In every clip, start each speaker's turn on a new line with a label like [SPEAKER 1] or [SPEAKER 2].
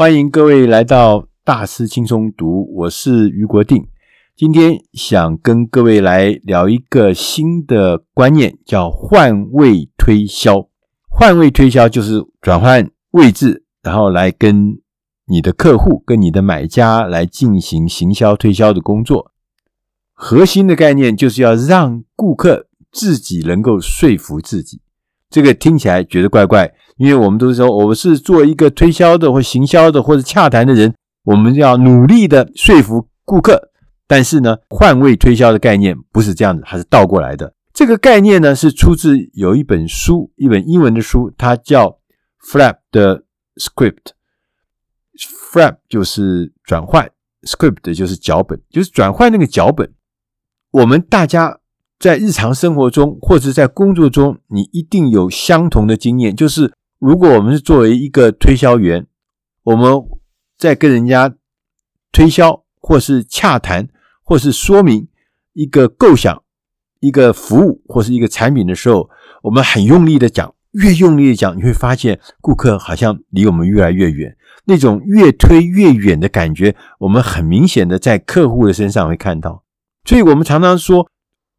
[SPEAKER 1] 欢迎各位来到大师轻松读，我是余国定。今天想跟各位来聊一个新的观念，叫换位推销。换位推销就是转换位置，然后来跟你的客户、跟你的买家来进行行销推销的工作。核心的概念就是要让顾客自己能够说服自己。这个听起来觉得怪怪，因为我们都是说，我们是做一个推销的，或行销的，或者洽谈的人，我们要努力的说服顾客。但是呢，换位推销的概念不是这样子，它是倒过来的。这个概念呢，是出自有一本书，一本英文的书，它叫《“Flap” the Script》。Flap 就是转换，Script 就是脚本，就是转换那个脚本。我们大家。在日常生活中，或者在工作中，你一定有相同的经验。就是如果我们是作为一个推销员，我们在跟人家推销，或是洽谈，或是说明一个构想、一个服务或是一个产品的时候，我们很用力的讲，越用力的讲，你会发现顾客好像离我们越来越远，那种越推越远的感觉，我们很明显的在客户的身上会看到。所以我们常常说。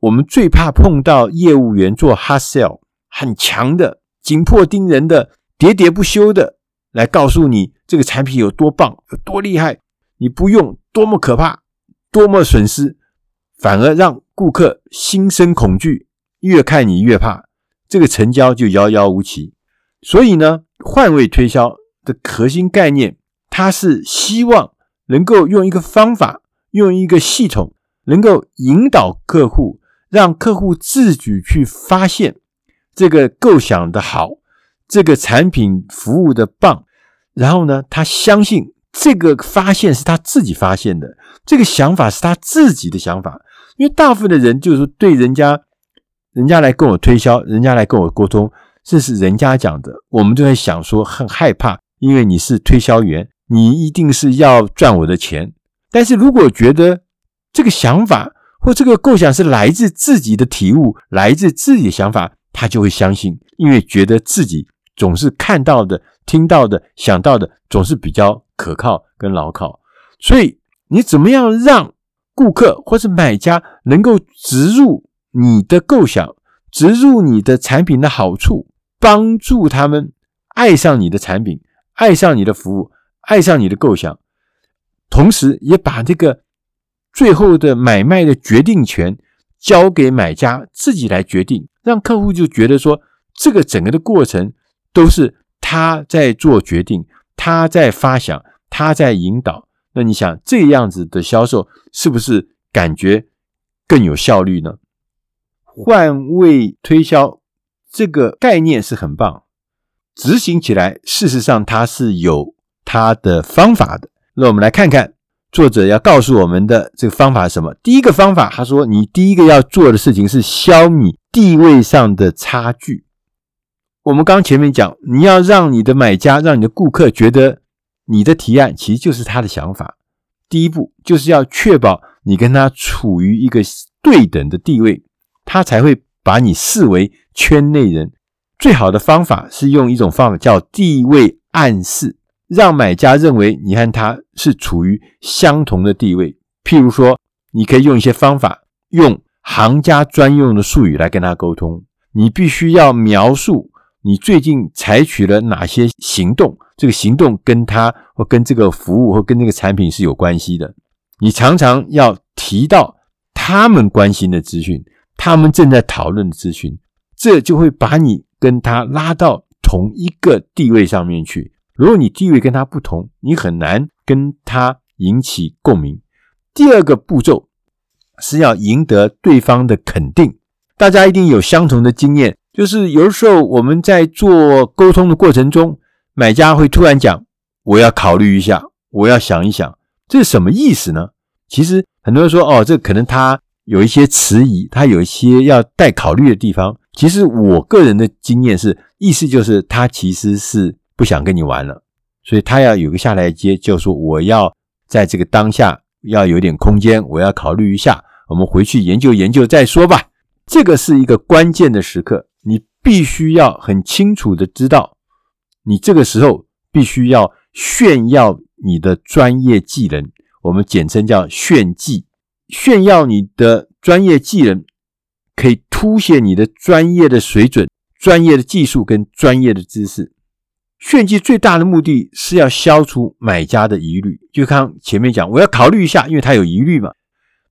[SPEAKER 1] 我们最怕碰到业务员做 hard sell，很强的、紧迫盯人的、喋喋不休的来告诉你这个产品有多棒、有多厉害，你不用多么可怕、多么损失，反而让顾客心生恐惧，越看你越怕，这个成交就遥遥无期。所以呢，换位推销的核心概念，它是希望能够用一个方法、用一个系统，能够引导客户。让客户自己去发现这个构想的好，这个产品服务的棒，然后呢，他相信这个发现是他自己发现的，这个想法是他自己的想法。因为大部分的人就是对人家，人家来跟我推销，人家来跟我沟通，这是人家讲的，我们就在想说很害怕，因为你是推销员，你一定是要赚我的钱。但是如果觉得这个想法，或这个构想是来自自己的体悟，来自自己的想法，他就会相信，因为觉得自己总是看到的、听到的、想到的，总是比较可靠跟牢靠。所以，你怎么样让顾客或是买家能够植入你的构想，植入你的产品的好处，帮助他们爱上你的产品，爱上你的服务，爱上你的构想，同时也把这个。最后的买卖的决定权交给买家自己来决定，让客户就觉得说，这个整个的过程都是他在做决定，他在发想，他在引导。那你想这样子的销售是不是感觉更有效率呢？换位推销这个概念是很棒，执行起来事实上它是有它的方法的。那我们来看看。作者要告诉我们的这个方法是什么？第一个方法，他说，你第一个要做的事情是消弭地位上的差距。我们刚前面讲，你要让你的买家、让你的顾客觉得你的提案其实就是他的想法。第一步就是要确保你跟他处于一个对等的地位，他才会把你视为圈内人。最好的方法是用一种方法叫地位暗示。让买家认为你和他是处于相同的地位。譬如说，你可以用一些方法，用行家专用的术语来跟他沟通。你必须要描述你最近采取了哪些行动，这个行动跟他或跟这个服务或跟这个产品是有关系的。你常常要提到他们关心的资讯，他们正在讨论的资讯，这就会把你跟他拉到同一个地位上面去。如果你地位跟他不同，你很难跟他引起共鸣。第二个步骤是要赢得对方的肯定。大家一定有相同的经验，就是有的时候我们在做沟通的过程中，买家会突然讲：“我要考虑一下，我要想一想。”这是什么意思呢？其实很多人说：“哦，这可能他有一些迟疑，他有一些要待考虑的地方。”其实我个人的经验是，意思就是他其实是。不想跟你玩了，所以他要有个下台阶，就说我要在这个当下要有点空间，我要考虑一下，我们回去研究研究再说吧。这个是一个关键的时刻，你必须要很清楚的知道，你这个时候必须要炫耀你的专业技能，我们简称叫炫技。炫耀你的专业技能，可以凸显你的专业的水准、专业的技术跟专业的知识。炫技最大的目的是要消除买家的疑虑，就看前面讲，我要考虑一下，因为他有疑虑嘛。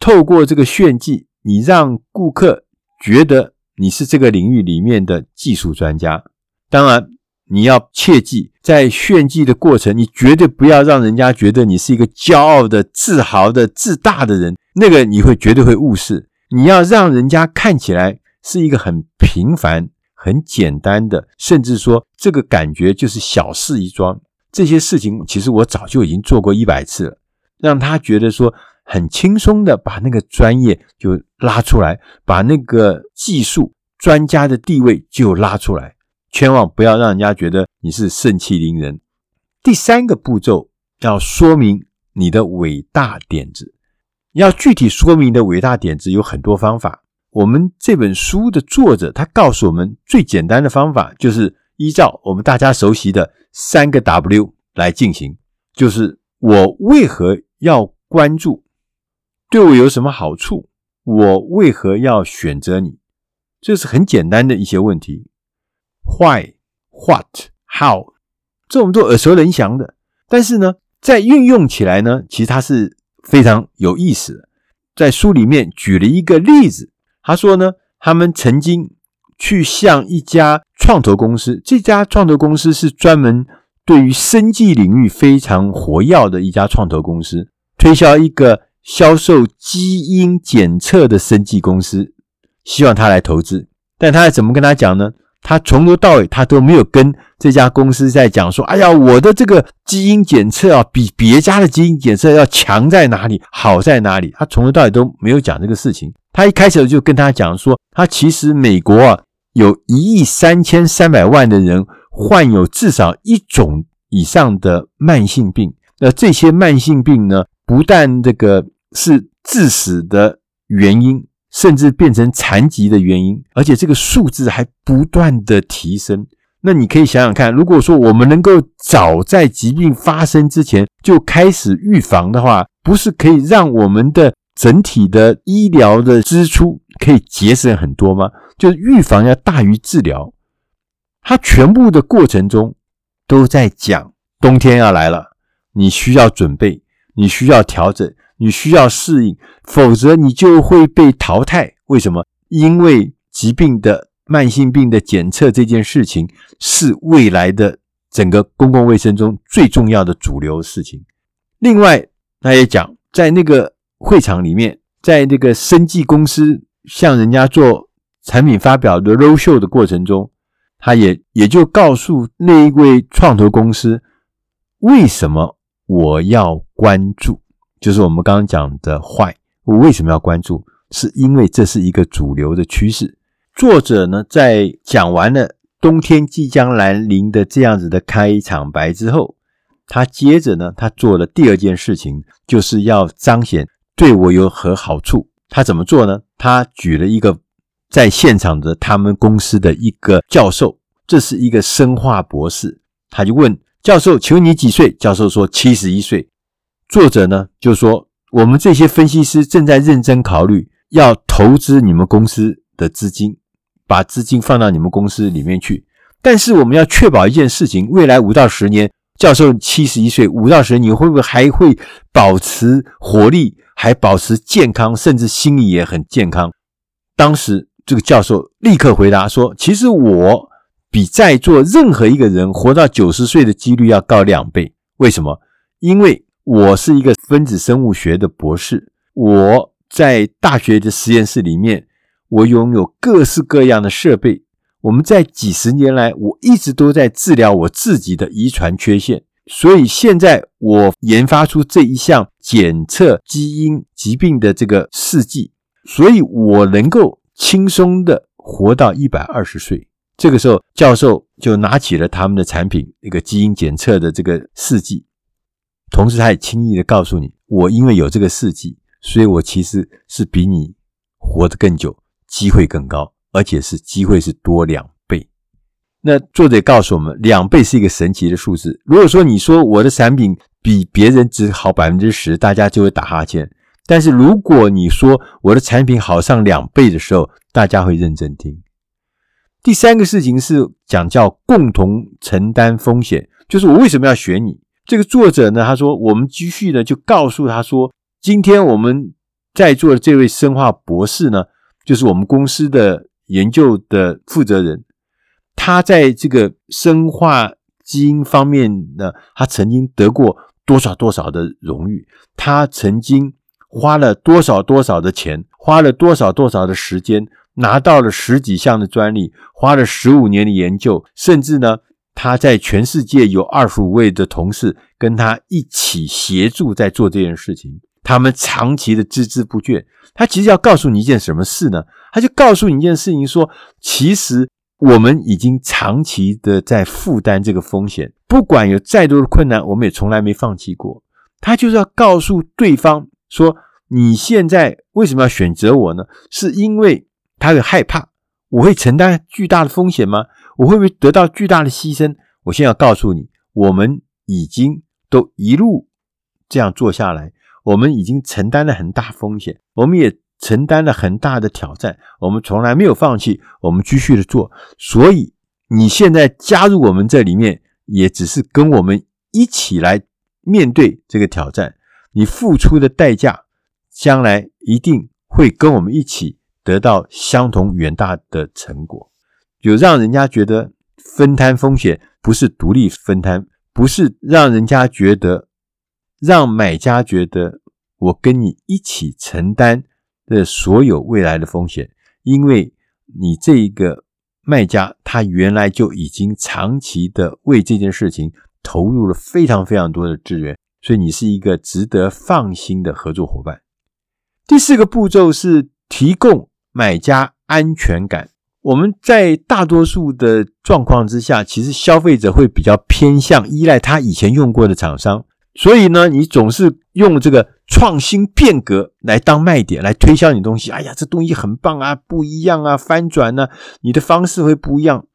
[SPEAKER 1] 透过这个炫技，你让顾客觉得你是这个领域里面的技术专家。当然，你要切记，在炫技的过程，你绝对不要让人家觉得你是一个骄傲的、自豪的、自大的人，那个你会绝对会误事。你要让人家看起来是一个很平凡。很简单的，甚至说这个感觉就是小事一桩。这些事情其实我早就已经做过一百次了，让他觉得说很轻松的把那个专业就拉出来，把那个技术专家的地位就拉出来。千万不要让人家觉得你是盛气凌人。第三个步骤要说明你的伟大点子，要具体说明的伟大点子有很多方法。我们这本书的作者，他告诉我们最简单的方法，就是依照我们大家熟悉的三个 W 来进行。就是我为何要关注？对我有什么好处？我为何要选择你？这是很简单的一些问题。Why, What, How，这我们都耳熟能详的。但是呢，在运用起来呢，其实它是非常有意思的。在书里面举了一个例子。他说呢，他们曾经去向一家创投公司，这家创投公司是专门对于生技领域非常活跃的一家创投公司，推销一个销售基因检测的生技公司，希望他来投资。但他怎么跟他讲呢？他从头到尾他都没有跟这家公司在讲说：“哎呀，我的这个基因检测啊，比别家的基因检测要强在哪里，好在哪里？”他从头到尾都没有讲这个事情。他一开始就跟他讲说，他其实美国啊有一亿三千三百万的人患有至少一种以上的慢性病，那这些慢性病呢，不但这个是致死的原因，甚至变成残疾的原因，而且这个数字还不断的提升。那你可以想想看，如果说我们能够早在疾病发生之前就开始预防的话，不是可以让我们的整体的医疗的支出可以节省很多吗？就是预防要大于治疗，它全部的过程中都在讲冬天要来了，你需要准备，你需要调整，你需要适应，否则你就会被淘汰。为什么？因为疾病的慢性病的检测这件事情是未来的整个公共卫生中最重要的主流事情。另外，他也讲在那个。会场里面，在这个生技公司向人家做产品发表的 roadshow 的过程中，他也也就告诉那一位创投公司，为什么我要关注，就是我们刚刚讲的坏我为什么要关注？是因为这是一个主流的趋势。作者呢，在讲完了冬天即将来临的这样子的开场白之后，他接着呢，他做了第二件事情，就是要彰显。对我有何好处？他怎么做呢？他举了一个在现场的他们公司的一个教授，这是一个生化博士。他就问教授：“请问你几岁？”教授说：“七十一岁。”作者呢就说：“我们这些分析师正在认真考虑要投资你们公司的资金，把资金放到你们公司里面去。但是我们要确保一件事情：未来五到十年，教授七十一岁，五到十年你会不会还会保持活力？”还保持健康，甚至心理也很健康。当时这个教授立刻回答说：“其实我比在座任何一个人活到九十岁的几率要高两倍。为什么？因为我是一个分子生物学的博士，我在大学的实验室里面，我拥有各式各样的设备。我们在几十年来，我一直都在治疗我自己的遗传缺陷。”所以现在我研发出这一项检测基因疾病的这个试剂，所以我能够轻松的活到一百二十岁。这个时候，教授就拿起了他们的产品，一个基因检测的这个试剂，同时他也轻易的告诉你，我因为有这个试剂，所以我其实是比你活得更久，机会更高，而且是机会是多两。那作者告诉我们，两倍是一个神奇的数字。如果说你说我的产品比别人只好百分之十，大家就会打哈欠。但是如果你说我的产品好上两倍的时候，大家会认真听。第三个事情是讲叫共同承担风险，就是我为什么要选你？这个作者呢，他说我们继续呢就告诉他说，今天我们在座的这位生化博士呢，就是我们公司的研究的负责人，他在这个生化基因方面呢，他曾经得过多少多少的荣誉，他曾经。花了多少多少的钱，花了多少多少的时间，拿到了十几项的专利，花了十五年的研究，甚至呢，他在全世界有二十五位的同事跟他一起协助在做这件事情，他们长期的孜孜不倦。他其实要告诉你一件什么事呢？他就告诉你一件事情说，其实我们已经长期的在负担这个风险，不管有再多的困难，我们也从来没放弃过。他就是要告诉对方。说你现在为什么要选择我呢？是因为他会害怕我会承担巨大的风险吗？我会不会得到巨大的牺牲？我现在要告诉你，我们已经都一路这样做下来，我们已经承担了很大风险，我们也承担了很大的挑战，我们从来没有放弃，我们继续的做。所以你现在加入我们这里面，也只是跟我们一起来面对这个挑战。你付出的代价，将来一定会跟我们一起得到相同远大的成果。有让人家觉得分摊风险不是独立分摊，不是让人家觉得，让买家觉得我跟你一起承担的所有未来的风险，因为你这一个卖家他原来就已经长期的为这件事情投入了非常非常多的资源。所以你是一个值得放心的合作伙伴。第四个步骤是提供买家安全感。我们在大多数的状况之下，其实消费者会比较偏向依赖他以前用过的厂商。所以呢，你总是用这个创新变革来当卖点，来推销你东西。哎呀，这东西很棒啊，不一样啊，翻转啊，你的方式会不一样。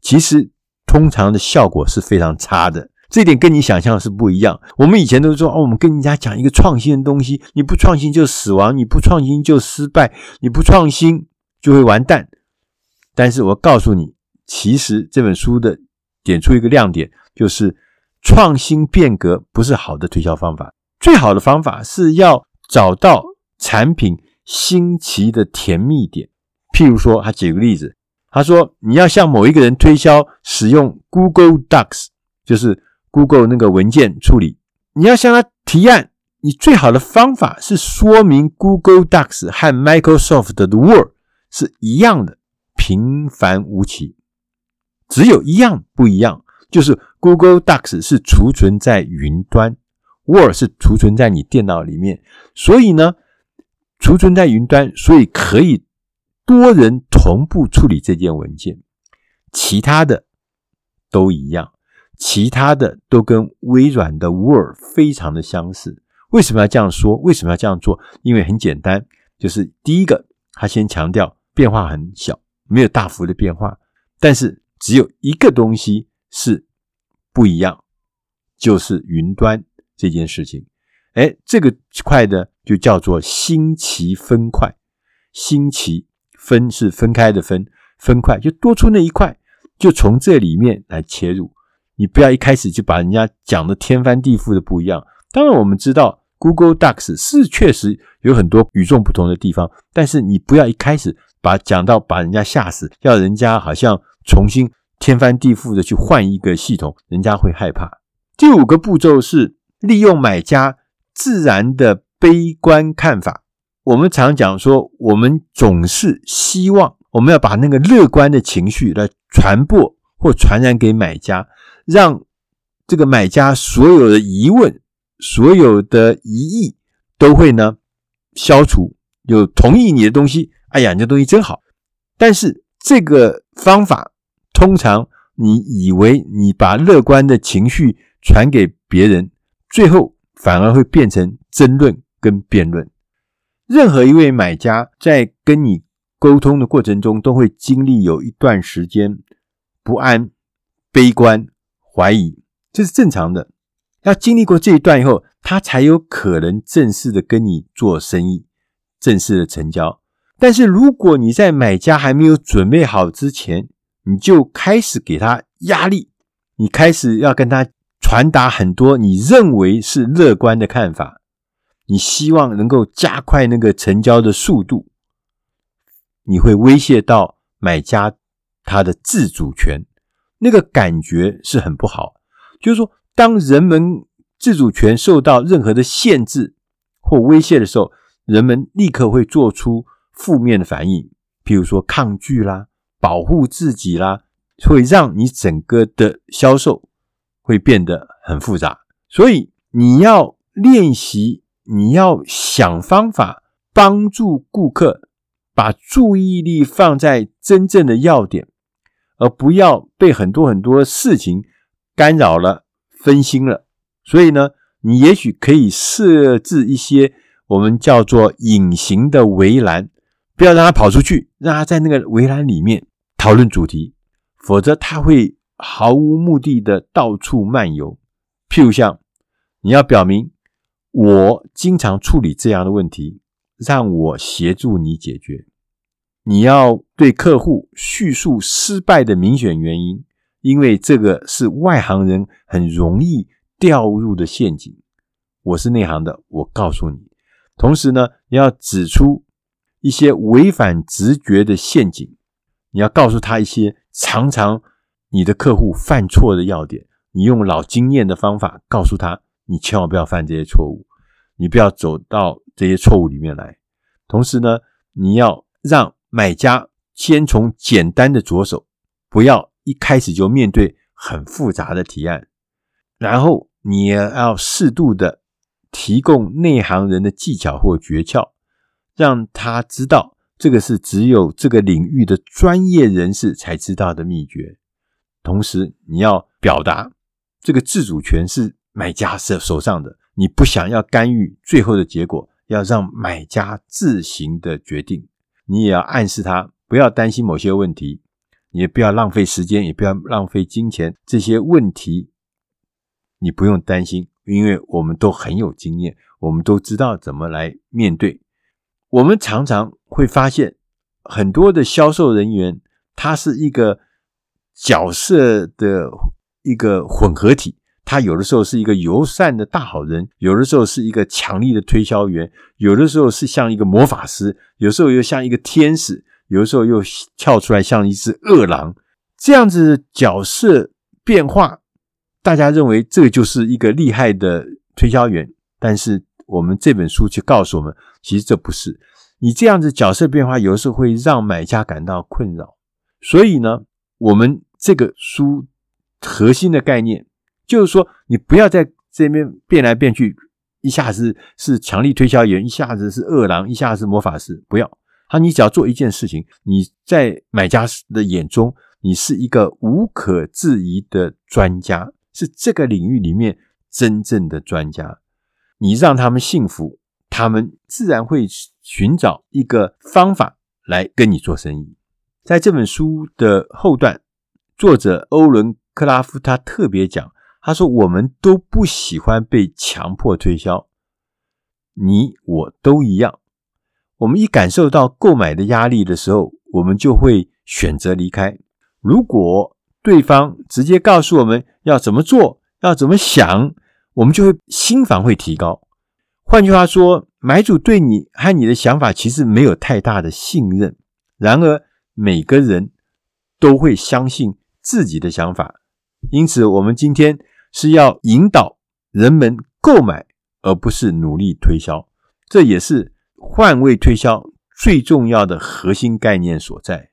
[SPEAKER 1] 其实通常的效果是非常差的。这点跟你想象是不一样。我们以前都说哦，我们跟人家讲一个创新的东西，你不创新就死亡，你不创新就失败，你不创新就会完蛋。但是我告诉你，其实这本书的点出一个亮点，就是创新变革不是好的推销方法。最好的方法是要找到产品新奇的甜蜜点。譬如说，他举个例子，他说你要向某一个人推销使用 Google Docs，就是。Google 那个文件处理，你要向他提案，你最好的方法是说明 Google Docs 和 Microsoft 的 Word 是一样的，平凡无奇。只有一样不一样，就是 Google Docs 是储存在云端，Word 是储存在你电脑里面。所以呢，储存在云端，所以可以多人同步处理这件文件，其他的都一样。其他的都跟微软的 Word 非常的相似。为什么要这样说？为什么要这样做？因为很简单，就是第一个，他先强调变化很小，没有大幅的变化，但是只有一个东西是不一样，就是云端这件事情。哎，这个块呢，就叫做新奇分块。新奇分是分开的分，分块就多出那一块，就从这里面来切入。你不要一开始就把人家讲的天翻地覆的不一样。当然，我们知道 Google Docs 是确实有很多与众不同的地方，但是你不要一开始把讲到把人家吓死，要人家好像重新天翻地覆的去换一个系统，人家会害怕。第五个步骤是利用买家自然的悲观看法。我们常讲说，我们总是希望我们要把那个乐观的情绪来传播或传染给买家。让这个买家所有的疑问、所有的疑义都会呢消除，有同意你的东西，哎呀，你这东西真好。但是这个方法通常你以为你把乐观的情绪传给别人，最后反而会变成争论跟辩论。任何一位买家在跟你沟通的过程中，都会经历有一段时间。不安、悲观、怀疑，这是正常的。要经历过这一段以后，他才有可能正式的跟你做生意，正式的成交。但是如果你在买家还没有准备好之前，你就开始给他压力，你开始要跟他传达很多你认为是乐观的看法，你希望能够加快那个成交的速度，你会威胁到买家他的自主权，那个感觉是很不好。就是说，当人们自主权受到任何的限制或威胁的时候，人们立刻会做出。负面的反应，譬如说抗拒啦、保护自己啦，会让你整个的销售会变得很复杂。所以你要练习，你要想方法帮助顾客把注意力放在真正的要点，而不要被很多很多事情干扰了、分心了。所以呢，你也许可以设置一些我们叫做隐形的围栏。不要让他跑出去，让他在那个围栏里面讨论主题，否则他会毫无目的的到处漫游。譬如像你要表明，我经常处理这样的问题，让我协助你解决。你要对客户叙述失败的明显原因，因为这个是外行人很容易掉入的陷阱。我是内行的，我告诉你。同时呢，你要指出。一些违反直觉的陷阱，你要告诉他一些常常你的客户犯错的要点，你用老经验的方法告诉他，你千万不要犯这些错误，你不要走到这些错误里面来。同时呢，你要让买家先从简单的着手，不要一开始就面对很复杂的提案，然后你也要适度的提供内行人的技巧或诀窍。让他知道，这个是只有这个领域的专业人士才知道的秘诀。同时，你要表达这个自主权是买家手手上的，你不想要干预最后的结果，要让买家自行的决定。你也要暗示他不要担心某些问题，也不要浪费时间，也不要浪费金钱。这些问题你不用担心，因为我们都很有经验，我们都知道怎么来面对。我们常常会发现，很多的销售人员，他是一个角色的一个混合体。他有的时候是一个友善的大好人，有的时候是一个强力的推销员，有的时候是像一个魔法师，有时候又像一个天使，有的时候又跳出来像一只恶狼。这样子角色变化，大家认为这就是一个厉害的推销员，但是。我们这本书就告诉我们，其实这不是你这样子角色变化，有时候会让买家感到困扰。所以呢，我们这个书核心的概念就是说，你不要在这边变来变去，一下子是强力推销员，一下子是恶狼，一下子是魔法师，不要。他，你只要做一件事情，你在买家的眼中，你是一个无可置疑的专家，是这个领域里面真正的专家。你让他们幸福，他们自然会寻找一个方法来跟你做生意。在这本书的后段，作者欧伦·克拉夫他特别讲，他说：“我们都不喜欢被强迫推销，你我都一样。我们一感受到购买的压力的时候，我们就会选择离开。如果对方直接告诉我们要怎么做，要怎么想。”我们就会心防会提高。换句话说，买主对你和你的想法其实没有太大的信任。然而，每个人都会相信自己的想法。因此，我们今天是要引导人们购买，而不是努力推销。这也是换位推销最重要的核心概念所在。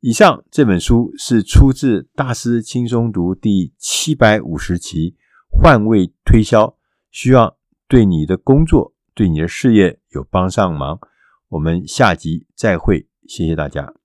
[SPEAKER 1] 以上这本书是出自《大师轻松读》第七百五十期。换位推销，希望对你的工作、对你的事业有帮上忙。我们下集再会，谢谢大家。